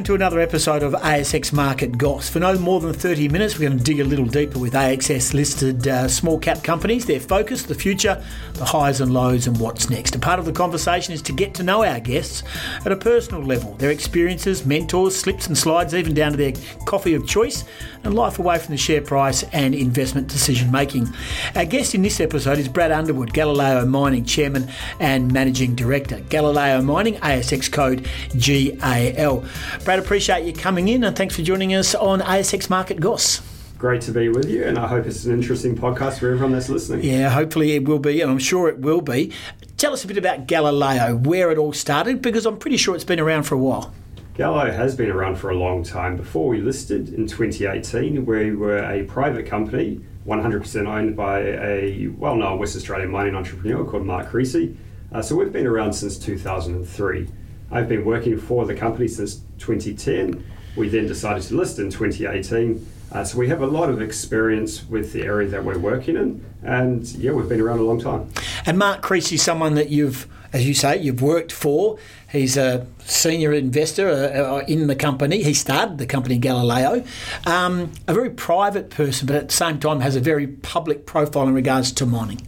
welcome to another episode of ASX Market Goss. For no more than 30 minutes, we're going to dig a little deeper with ASX listed uh, small cap companies, their focus, the future, the highs and lows, and what's next. A part of the conversation is to get to know our guests at a personal level, their experiences, mentors, slips and slides, even down to their coffee of choice, and life away from the share price and investment decision making. Our guest in this episode is Brad Underwood, Galileo Mining Chairman and Managing Director. Galileo Mining, ASX code GAL. Brad, appreciate you coming in and thanks for joining us on ASX Market Goss. Great to be with you, and I hope it's an interesting podcast for everyone that's listening. Yeah, hopefully it will be, and I'm sure it will be. Tell us a bit about Galileo, where it all started, because I'm pretty sure it's been around for a while. Galileo has been around for a long time. Before we listed in 2018, we were a private company, 100% owned by a well known West Australian mining entrepreneur called Mark Creasy. Uh, so we've been around since 2003. I've been working for the company since 2010. We then decided to list in 2018. Uh, so we have a lot of experience with the area that we're working in, and yeah, we've been around a long time. And Mark Creasy is someone that you've, as you say, you've worked for. He's a senior investor uh, uh in the company. He started the company Galileo. Um, a very private person, but at the same time has a very public profile in regards to mining.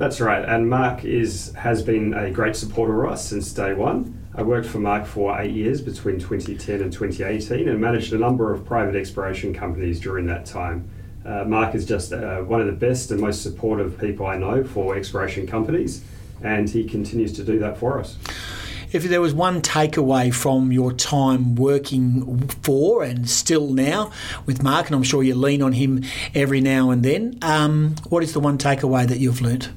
That's right, and Mark is has been a great supporter of us since day one. I worked for Mark for eight years between 2010 and 2018 and managed a number of private exploration companies during that time. Uh, Mark is just uh, one of the best and most supportive people I know for exploration companies, and he continues to do that for us. If there was one takeaway from your time working for and still now with Mark, and I'm sure you lean on him every now and then, um, what is the one takeaway that you've learnt?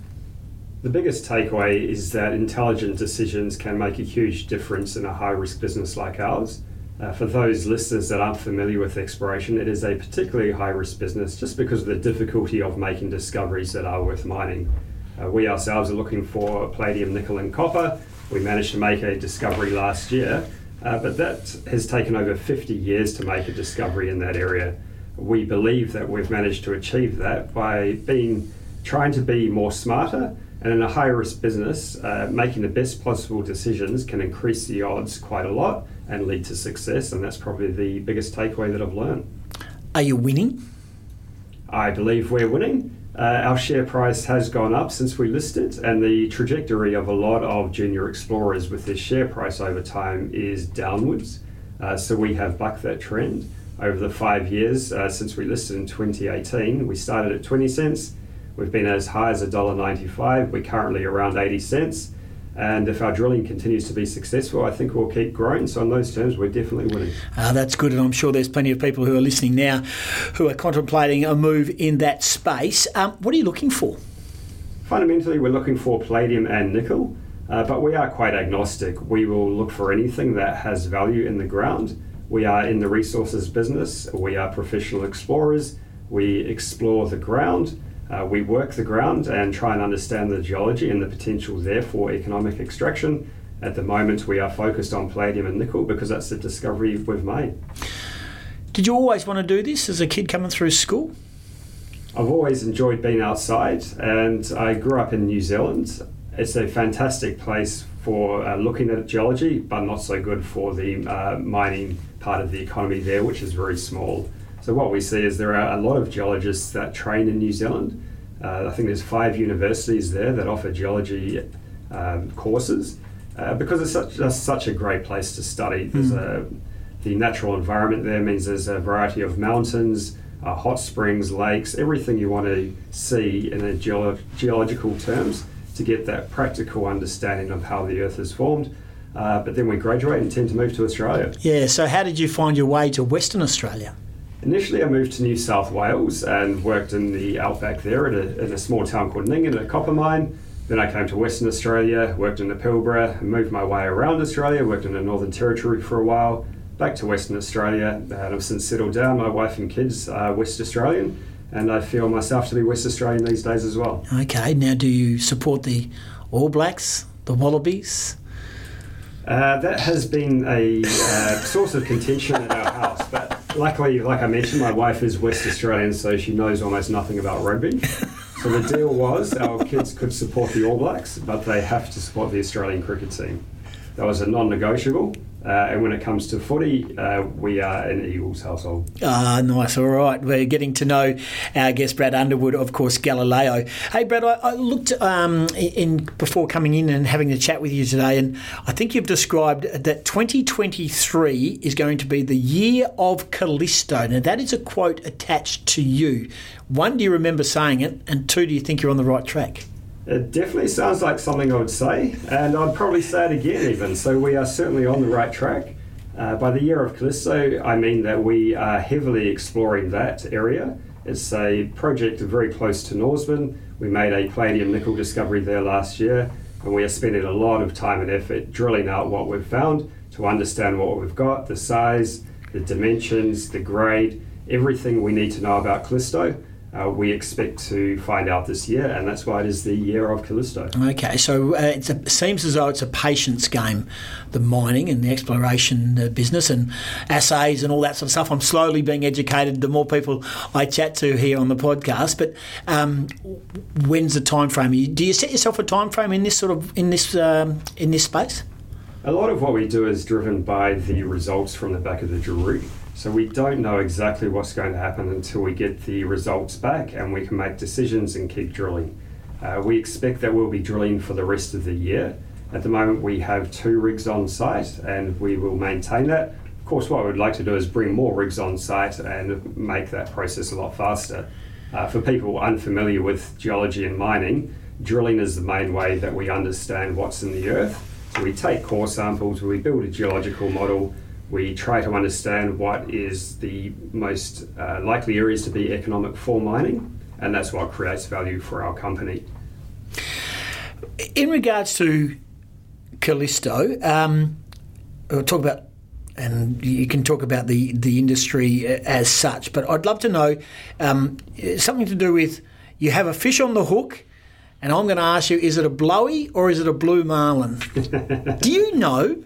The biggest takeaway is that intelligent decisions can make a huge difference in a high risk business like ours. Uh, for those listeners that aren't familiar with exploration, it is a particularly high risk business just because of the difficulty of making discoveries that are worth mining. Uh, we ourselves are looking for palladium, nickel, and copper. We managed to make a discovery last year, uh, but that has taken over 50 years to make a discovery in that area. We believe that we've managed to achieve that by being trying to be more smarter and in a high risk business, uh, making the best possible decisions can increase the odds quite a lot and lead to success. And that's probably the biggest takeaway that I've learned. Are you winning? I believe we're winning. Uh, our share price has gone up since we listed, and the trajectory of a lot of junior explorers with their share price over time is downwards. Uh, so we have bucked that trend over the five years uh, since we listed in 2018. We started at 20 cents We've been as high as $1.95. We're currently around 80 cents. And if our drilling continues to be successful, I think we'll keep growing. So, in those terms, we're definitely winning. Uh, that's good. And I'm sure there's plenty of people who are listening now who are contemplating a move in that space. Um, what are you looking for? Fundamentally, we're looking for palladium and nickel, uh, but we are quite agnostic. We will look for anything that has value in the ground. We are in the resources business, we are professional explorers, we explore the ground. Uh, we work the ground and try and understand the geology and the potential there for economic extraction. At the moment, we are focused on palladium and nickel because that's the discovery we've made. Did you always want to do this as a kid coming through school? I've always enjoyed being outside, and I grew up in New Zealand. It's a fantastic place for uh, looking at geology, but not so good for the uh, mining part of the economy there, which is very small. So what we see is there are a lot of geologists that train in New Zealand. Uh, I think there's five universities there that offer geology um, courses uh, because it's such, such a great place to study. There's mm. a, the natural environment there means there's a variety of mountains, uh, hot springs, lakes, everything you want to see in a geolo- geological terms to get that practical understanding of how the earth is formed. Uh, but then we graduate and tend to move to Australia. Yeah, so how did you find your way to Western Australia? Initially, I moved to New South Wales and worked in the outback there at a, in a small town called Nyngan at a copper mine. Then I came to Western Australia, worked in the Pilbara, moved my way around Australia, worked in the Northern Territory for a while, back to Western Australia, and I've since settled down. My wife and kids are West Australian, and I feel myself to be West Australian these days as well. Okay, now do you support the All Blacks, the Wallabies? Uh, that has been a uh, source of contention at our house, but luckily, like I mentioned, my wife is West Australian, so she knows almost nothing about rugby. So the deal was our kids could support the All Blacks, but they have to support the Australian cricket team. That was a non-negotiable. Uh, and when it comes to footy, uh, we are an Eagles household. Ah, nice. All right. We're getting to know our guest, Brad Underwood, of course, Galileo. Hey, Brad, I, I looked um, in before coming in and having a chat with you today, and I think you've described that 2023 is going to be the year of Callisto. Now, that is a quote attached to you. One, do you remember saying it? And two, do you think you're on the right track? It definitely sounds like something I would say, and I'd probably say it again, even. So we are certainly on the right track. Uh, by the year of Callisto, I mean that we are heavily exploring that area. It's a project very close to Norseman. We made a palladium nickel discovery there last year, and we are spending a lot of time and effort drilling out what we've found to understand what we've got, the size, the dimensions, the grade, everything we need to know about Callisto uh, we expect to find out this year, and that's why it is the year of Callisto. Okay, so uh, it seems as though it's a patience game, the mining and the exploration uh, business and assays and all that sort of stuff. I'm slowly being educated the more people I chat to here on the podcast. But um, when's the time frame? Do you set yourself a time frame in this sort of in this um, in this space? A lot of what we do is driven by the results from the back of the drill so we don't know exactly what's going to happen until we get the results back and we can make decisions and keep drilling. Uh, we expect that we'll be drilling for the rest of the year. At the moment, we have two rigs on site and we will maintain that. Of course, what we'd like to do is bring more rigs on site and make that process a lot faster. Uh, for people unfamiliar with geology and mining, drilling is the main way that we understand what's in the earth. So we take core samples, we build a geological model, we try to understand what is the most uh, likely areas to be economic for mining, and that's what creates value for our company. In regards to Callisto, um, we'll talk about, and you can talk about the, the industry as such, but I'd love to know um, something to do with you have a fish on the hook, and I'm going to ask you is it a blowy or is it a blue marlin? do you know?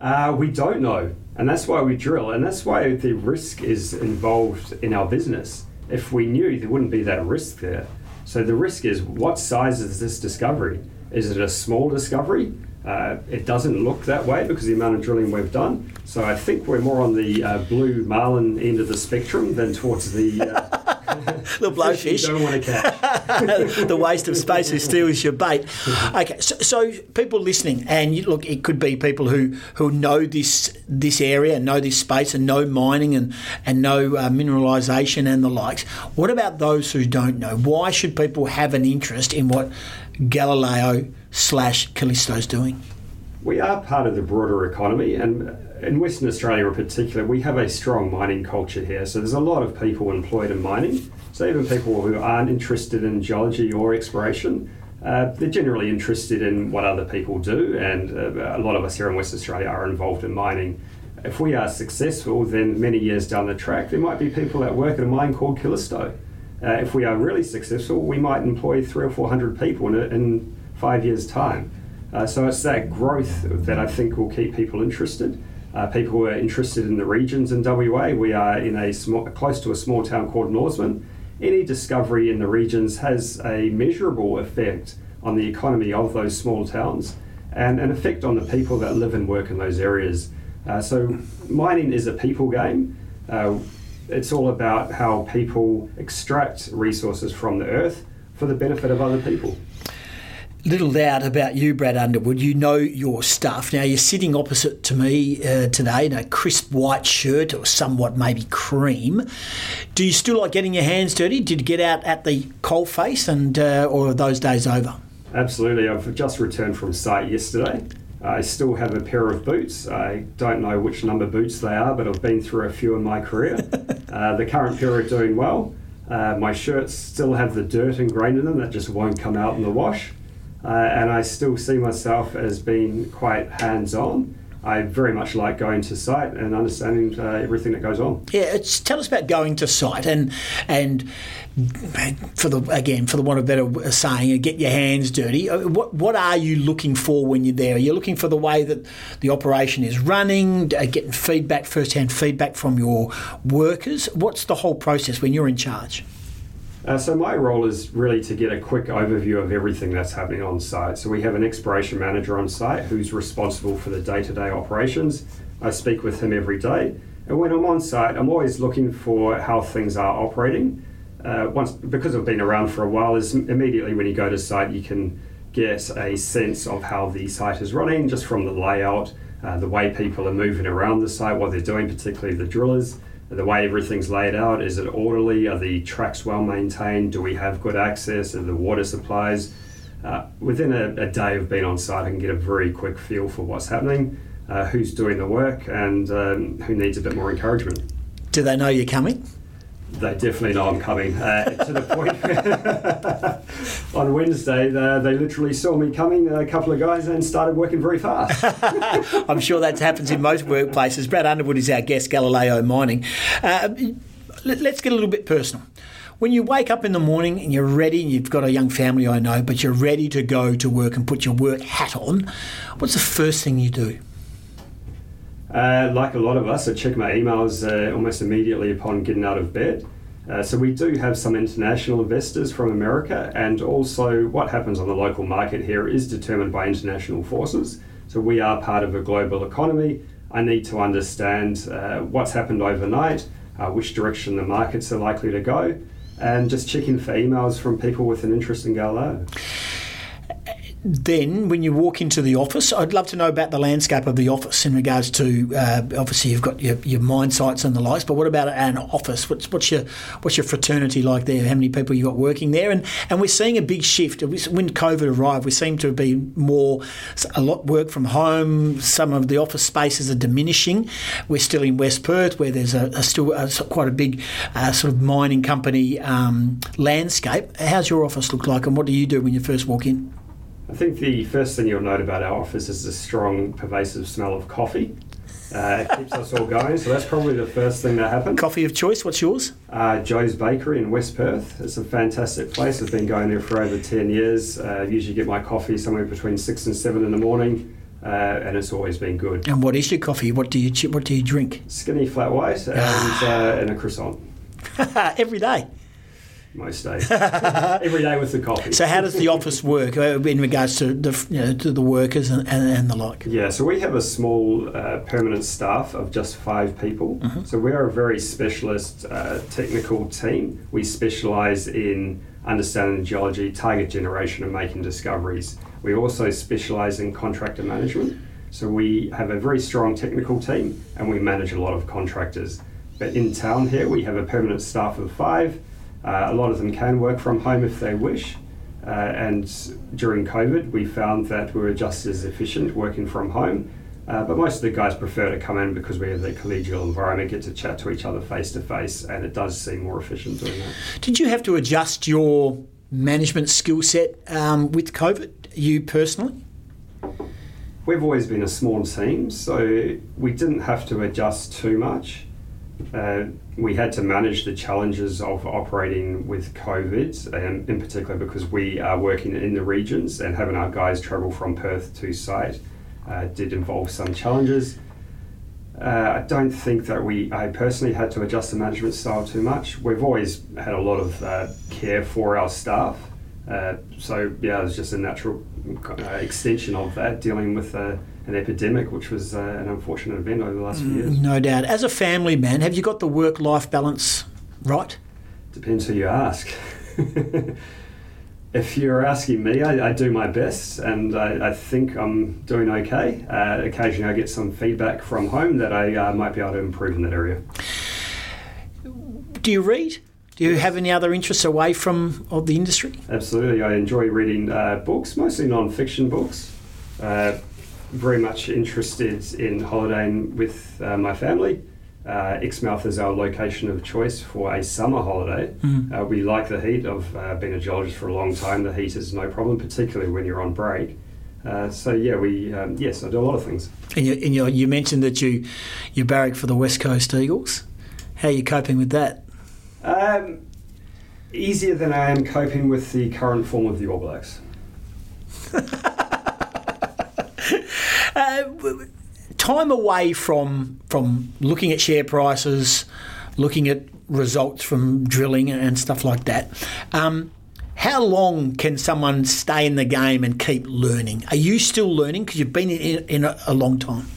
Uh, we don't know, and that's why we drill, and that's why the risk is involved in our business. If we knew, there wouldn't be that risk there. So the risk is what size is this discovery? Is it a small discovery? Uh, it doesn't look that way because the amount of drilling we've done. So I think we're more on the uh, blue marlin end of the spectrum than towards the uh, the blowfish. don't want to catch. the waste of space who steals your bait. Okay, so, so, people listening, and you, look, it could be people who, who know this this area, know this space, and know mining and and know uh, mineralisation and the likes. What about those who don't know? Why should people have an interest in what Galileo slash Callisto is doing? We are part of the broader economy, and in Western Australia in particular, we have a strong mining culture here. So there's a lot of people employed in mining. So even people who aren't interested in geology or exploration, uh, they're generally interested in what other people do. And uh, a lot of us here in Western Australia are involved in mining. If we are successful, then many years down the track, there might be people that work at a mine called Callisto. Uh, if we are really successful, we might employ three or four hundred people in, in five years' time. Uh, so it's that growth that I think will keep people interested uh, people who are interested in the regions in WA. We are in a small, close to a small town called Norseman. Any discovery in the regions has a measurable effect on the economy of those small towns and an effect on the people that live and work in those areas. Uh, so, mining is a people game. Uh, it's all about how people extract resources from the earth for the benefit of other people little doubt about you, Brad Underwood. You know your stuff. Now, you're sitting opposite to me uh, today in a crisp white shirt or somewhat maybe cream. Do you still like getting your hands dirty? Did you get out at the coal face and, uh, or are those days over? Absolutely. I've just returned from site yesterday. I still have a pair of boots. I don't know which number boots they are, but I've been through a few in my career. uh, the current pair are doing well. Uh, my shirts still have the dirt ingrained in them that just won't come out in the wash uh, and I still see myself as being quite hands on. I very much like going to site and understanding uh, everything that goes on. Yeah, tell us about going to site and and for the again for the want of better saying, get your hands dirty. Uh, what what are you looking for when you're there? You're you looking for the way that the operation is running, uh, getting feedback, first hand feedback from your workers? What's the whole process when you're in charge? Uh, so my role is really to get a quick overview of everything that's happening on site. So we have an exploration manager on site who's responsible for the day-to-day operations. I speak with him every day, and when I'm on site, I'm always looking for how things are operating. Uh, once because I've been around for a while, is immediately when you go to site, you can get a sense of how the site is running just from the layout, uh, the way people are moving around the site, what they're doing, particularly the drillers the way everything's laid out is it orderly? Are the tracks well maintained? Do we have good access? Are the water supplies uh, within a, a, day of being on site i can get a very quick feel for what's happening uh, who's doing the work and um, who needs a bit more encouragement. Do they know you're coming they definitely know I'm coming. Uh, to the point on Wednesday, they, they, literally saw me coming, a couple of guys, and started working very fast. I'm sure that happens in most workplaces. Brad Underwood is our guest, Galileo Mining. Uh, let's get a little bit personal. When you wake up in the morning and you're ready, and you've got a young family, I know, but you're ready to go to work and put your work hat on, what's the first thing you do? Uh, like a lot of us, I check my emails uh, almost immediately upon getting out of bed. Uh, so we do have some international investors from America, and also what happens on the local market here is determined by international forces. So we are part of a global economy. I need to understand uh, what's happened overnight, uh, which direction the markets are likely to go, and just checking for emails from people with an interest in Galileo then when you walk into the office, I'd love to know about the landscape of the office in regards to uh, obviously you've got your, your mine sites and the likes, but what about an office? What's, what's your what's your fraternity like there? How many people you got working there? And and we're seeing a big shift. When COVID arrived, we seem to be more a lot work from home. Some of the office spaces are diminishing. We're still in West Perth, where there's a, a still a, quite a big uh, sort of mining company um, landscape. How's your office look like, and what do you do when you first walk in? I think the first thing you'll note about our office is the strong, pervasive smell of coffee. Uh, it keeps us all going, so that's probably the first thing that happened. Coffee of choice, what's yours? Uh, Joe's Bakery in West Perth. It's a fantastic place. I've been going there for over 10 years. Uh, I usually get my coffee somewhere between 6 and 7 in the morning. Uh, and it's always been good. And what is your coffee? What do you what do you drink? Skinny flat white and, uh, and a croissant. Every day most days. Every day with the coffee. So, how does the office work uh, in regards to the you know, to the workers and, and, and, the like? Yeah, so we have a small uh, permanent staff of just five people. Mm-hmm. So we are a very specialist uh, technical team. We specialise in understanding geology, target generation, and making discoveries. We also specialise in contractor management. So we have a very strong technical team, and we manage a lot of contractors. But in town here, we have a permanent staff of five a lot of them can work from home if they wish. Uh, and during COVID, we found that we were just as efficient working from home. Uh, but most of the guys prefer to come in because we have that collegial environment, get to chat to each other face to face, and it does seem more efficient doing that. Did you have to adjust your management skill set um, with COVID, you personally? We've always been a small team, so we didn't have to adjust too much. Uh, we had to manage the challenges of operating with COVID, and in particular because we are working in the regions and having our guys travel from Perth to site uh, did involve some challenges. Uh, I don't think that we, I personally had to adjust the management style too much. We've always had a lot of uh, care for our staff. Uh, so, yeah, it was just a natural uh, extension of that, dealing with an epidemic, which was uh, an unfortunate event over the last few years. No doubt. As a family man, have you got the work life balance right? Depends who you ask. if you're asking me, I, I, do my best and I, I think I'm doing okay. Uh, occasionally, I get some feedback from home that I uh, might be able to improve in that area. Do you read? Do you have any other interests away from of the industry? Absolutely. I enjoy reading uh, books, mostly non-fiction books. Very much interested in holidaying with uh, my family. Uh, Exmouth is our location of choice for a summer holiday. Mm. Uh, we like the heat. I've uh, been a geologist for a long time. The heat is no problem, particularly when you're on break. Uh, so yeah, we um, yes, I do a lot of things. And, you, and you, you mentioned that you you barrack for the West Coast Eagles. How are you coping with that? Um, easier than I am coping with the current form of the All Blacks. Uh, time away from from looking at share prices, looking at results from drilling and stuff like that. Um, how long can someone stay in the game and keep learning? Are you still learning because you've been in, in a, a, long time?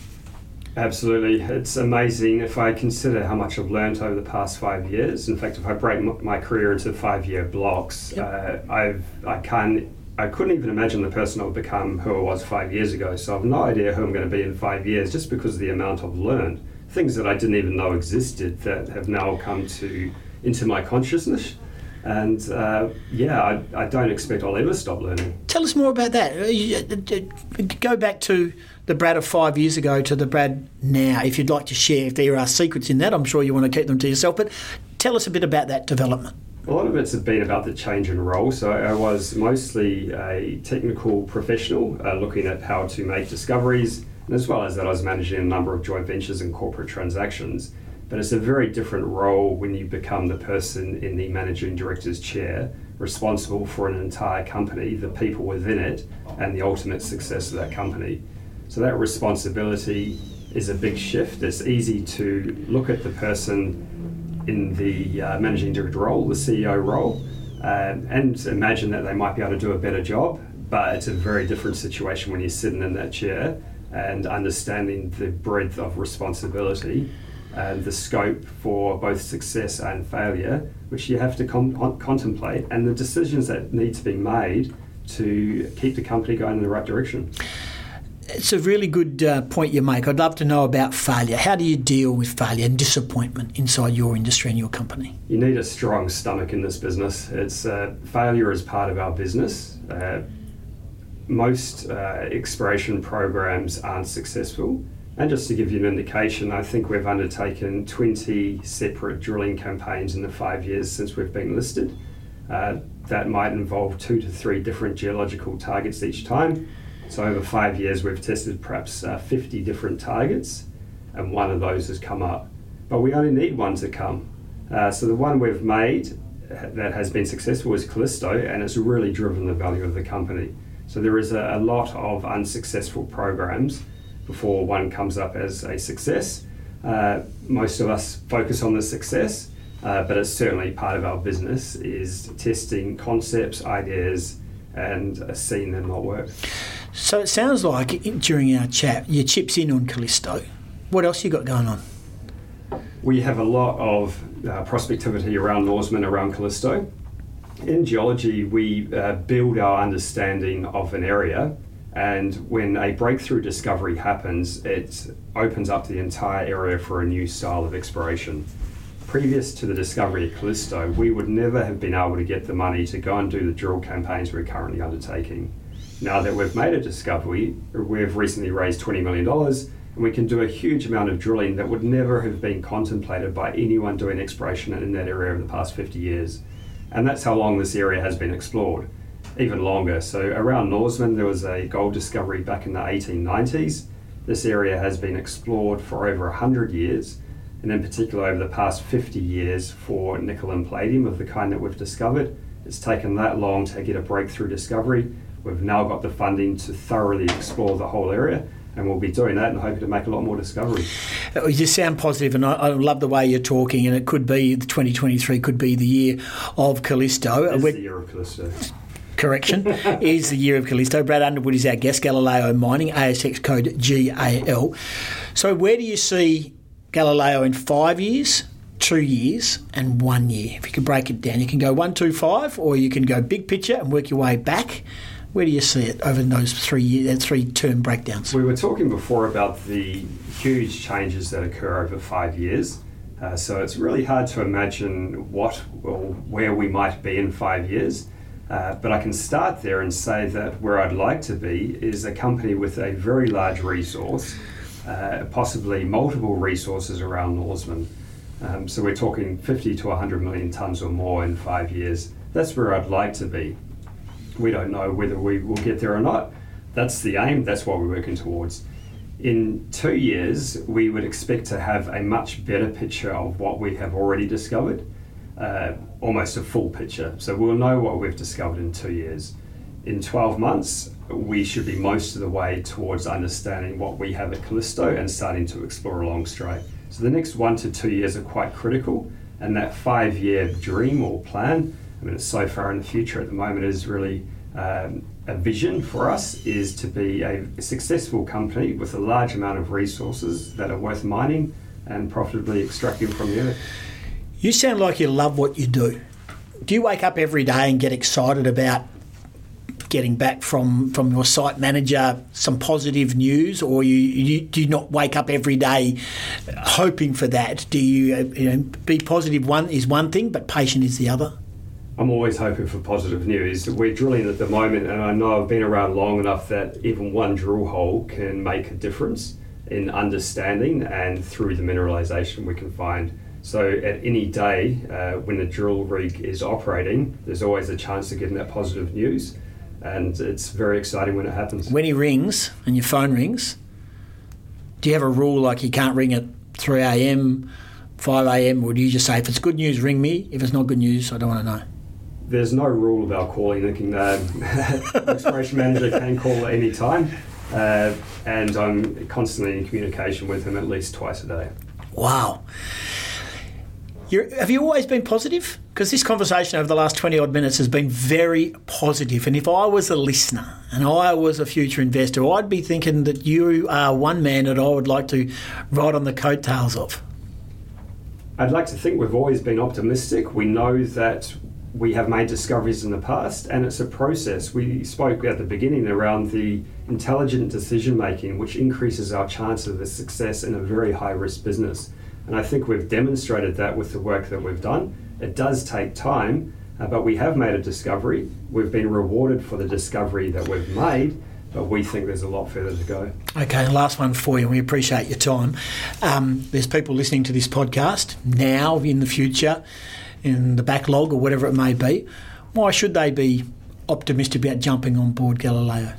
Absolutely. It's amazing if I consider how much I've learned over the past five years. In fact, if I break my career into five year blocks, yep. uh, I've, I can't. I couldn't even imagine the person I would become who I was five years ago. So I've no idea who I'm going to be in five years just because of the amount I've learned. Things that I didn't even know existed that have now come to into my consciousness and uh, yeah, I, I, don't expect I'll ever stop learning. Tell us more about that. Uh, uh, go back to the Brad of five years ago to the Brad now, if you'd like to share. If there are secrets in that, I'm sure you want to keep them to yourself. But tell us a bit about that development. A lot of it's been about the change in role. So I was mostly a technical professional, uh, looking at how to make discoveries, and as well as that, I was managing a number of joint ventures and corporate transactions. But it's a very different role when you become the person in the managing director's chair, responsible for an entire company, the people within it, and the ultimate success of that company. So that responsibility is a big shift. It's easy to look at the person in the uh, managing director role, the CEO role, uh, and imagine that they might be able to do a better job. But it's a very different situation when you're sitting in that chair and understanding the breadth of responsibility and the scope for both success and failure, which you have to contemplate, and the decisions that need to be made to keep the company going in the right direction. It's a really good uh, point you make. I'd love to know about failure. How do you deal with failure and disappointment inside your industry and your company? You need a strong stomach in this business. It's uh, failure is part of our business. Uh, most uh, exploration programs aren't successful and just to give you an indication, I think we've undertaken 20 separate drilling campaigns in the five years since we've been listed. Uh, that might involve two to three different geological targets each time. So, over five years, we've tested perhaps uh, 50 different targets, and one of those has come up. But we only need one to come. Uh, so, the one we've made that has been successful is Callisto, and it's really driven the value of the company. So, there is a, a lot of unsuccessful programs before one comes up as a success. Uh, most of us focus on the success, uh, but it's certainly part of our business is testing concepts, ideas, and uh, seeing them not work. So it sounds like during our chat, you chips in on Callisto. What else you got going on? We have a lot of uh, prospectivity around Norseman, around Callisto. In geology, we uh, build our understanding of an area and when a breakthrough discovery happens, it opens up the entire area for a new style of exploration. Previous to the discovery of Callisto, we would never have been able to get the money to go and do the drill campaigns we're currently undertaking. Now that we've made a discovery, we've recently raised $20 million and we can do a huge amount of drilling that would never have been contemplated by anyone doing exploration in that area over the past 50 years. And that's how long this area has been explored even longer. So around Norseman, there was a gold discovery back in the 1890s. This area has been explored for over 100 years, and in particular over the past 50 years for nickel and palladium of the kind that we've discovered. It's taken that long to get a breakthrough discovery. We've now got the funding to thoroughly explore the whole area, and we'll be doing that and hoping to make a lot more discoveries. Uh, you sound positive, and I, I, love the way you're talking. And it could be 2023 could be the year of Callisto. It's the year of Callisto correction, is the year of Callisto. Brad Underwood is our guest, Galileo Mining, ASX code GAL. So, where do you see Galileo in five years, two years, and one year? If you could break it down, you can go one, two, five, or you can go big picture and work your way back. Where do you see it over those three year, uh, three term breakdowns? We were talking before about the huge changes that occur over five years. Uh, so it's really hard to imagine what or where we might be in five years. Uh, but I can start there and say that where I'd like to be is a company with a very large resource, uh, possibly multiple resources around Norseman. Um, so we're talking 50 to 100 million tonnes or more in five years. That's where I'd like to be. We don't know whether we will get there or not. That's the aim, that's what we're working towards. In two years, we would expect to have a much better picture of what we have already discovered uh, almost a full picture. So we'll know what we've discovered in two years. In 12 months, we should be most of the way towards understanding what we have at Callisto and starting to explore along strike. So the next one to two years are quite critical, and that five year dream or plan I mean, it's so far in the future at the moment is really um, a vision for us is to be a successful company with a large amount of resources that are worth mining and profitably extracting from the earth. You sound like you love what you do. Do you wake up every day and get excited about getting back from, from your site manager some positive news, or you, you do not wake up every day hoping for that? Do you, you know, be positive one is one thing, but patient is the other? I'm always hoping for positive news. We're drilling at the moment, and I know I've been around long enough that even one drill hole can make a difference in understanding and through the mineralization we can find. So, at any day uh, when the drill rig is operating, there's always a chance of getting that positive news, and it's very exciting when it happens. When he rings and your phone rings, do you have a rule like you can't ring at 3 a.m., 5 a.m., or do you just say, if it's good news, ring me? If it's not good news, I don't want to know there's no rule about calling. They can, uh, exploration manager can call at any time, uh, and I'm constantly in communication with him at least twice a day. Wow. You're, have you always been positive? Because this conversation over the last 20 odd minutes has been very positive. And if I was a listener and I was a future investor, I'd be thinking that you are one man that I would like to ride on the coattails of. I'd like to think we've always been optimistic. We know that we have made discoveries in the past, and it's a process. We spoke at the beginning around the intelligent decision making, which increases our chance of success in a very high risk business. And I think we've demonstrated that with the work that we've done. It does take time, uh, but we have made a discovery. We've been rewarded for the discovery that we've made, but we think there's a lot further to go. Okay, last one for you. We appreciate your time. Um, there's people listening to this podcast now, in the future in the backlog or whatever it may be, why should they be optimistic about jumping on board Galileo?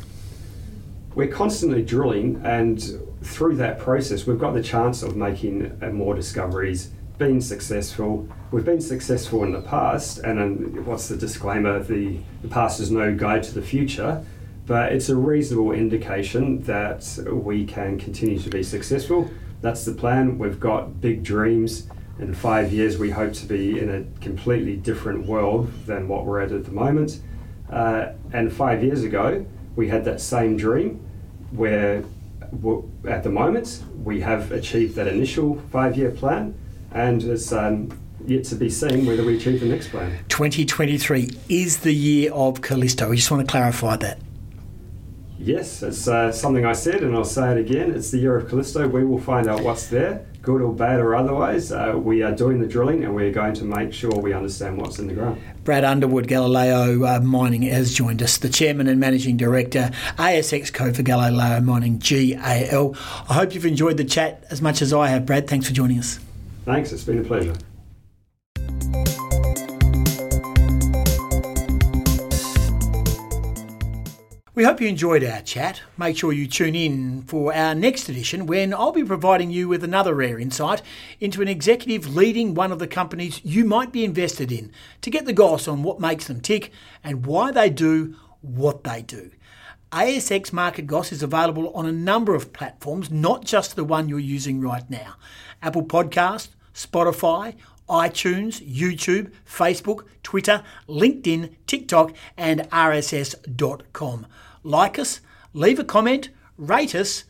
We're constantly drilling, and through that process, we've got the chance of making uh, more discoveries, being successful. We've been successful in the past, and what's the disclaimer? The, the past is no guide to the future, but it's a reasonable indication that we can continue to be successful. That's the plan. We've got big dreams in five years, we hope to be in a completely different world than what we're at at the moment. Uh, and five years ago, we had that same dream where at the moment we have achieved that initial five year plan and it's um, yet to be seen whether we achieve the next plan. 2023 is the year of Callisto. We just want to clarify that. Yes, it's uh, something I said, and I'll say it again. It's the year of Callisto. We will find out what's there, good or bad or otherwise. Uh, we are doing the drilling, and we're going to make sure we understand what's in the ground. Brad Underwood, Galileo uh, Mining, has joined us, the chairman and managing director, ASX code for Galileo Mining, GAL. I hope you've enjoyed the chat as much as I have, Brad. Thanks for joining us. Thanks, it's been a pleasure. We hope you enjoyed our chat. Make sure you tune in for our next edition when I'll be providing you with another rare insight into an executive leading one of the companies you might be invested in to get the goss on what makes them tick and why they do what they do. ASX Market Goss is available on a number of platforms, not just the one you're using right now Apple Podcast, Spotify, iTunes, YouTube, Facebook, Twitter, LinkedIn, TikTok, and RSS.com. Like us, leave a comment, rate us,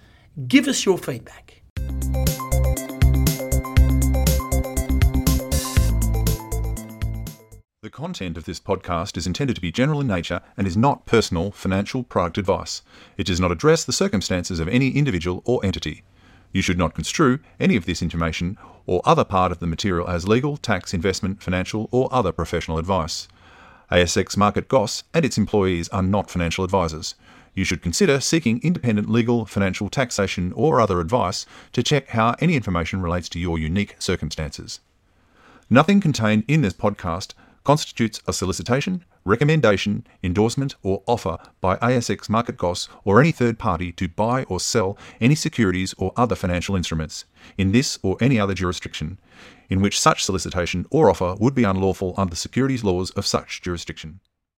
give us your feedback. The content of this podcast is intended to be general in nature and is not personal financial product advice. It does not address the circumstances of any individual or entity. You should not construe any of this information or other part of the material as legal, tax, investment, financial, or other professional advice. ASX Market Goss and its employees are not financial advisors. You should consider seeking independent legal, financial, taxation, or other advice to check how any information relates to your unique circumstances. Nothing contained in this podcast constitutes a solicitation, recommendation, endorsement, or offer by ASX Market Goss or any third party to buy or sell any securities or other financial instruments in this or any other jurisdiction in which such solicitation or offer would be unlawful under the securities laws of such jurisdiction.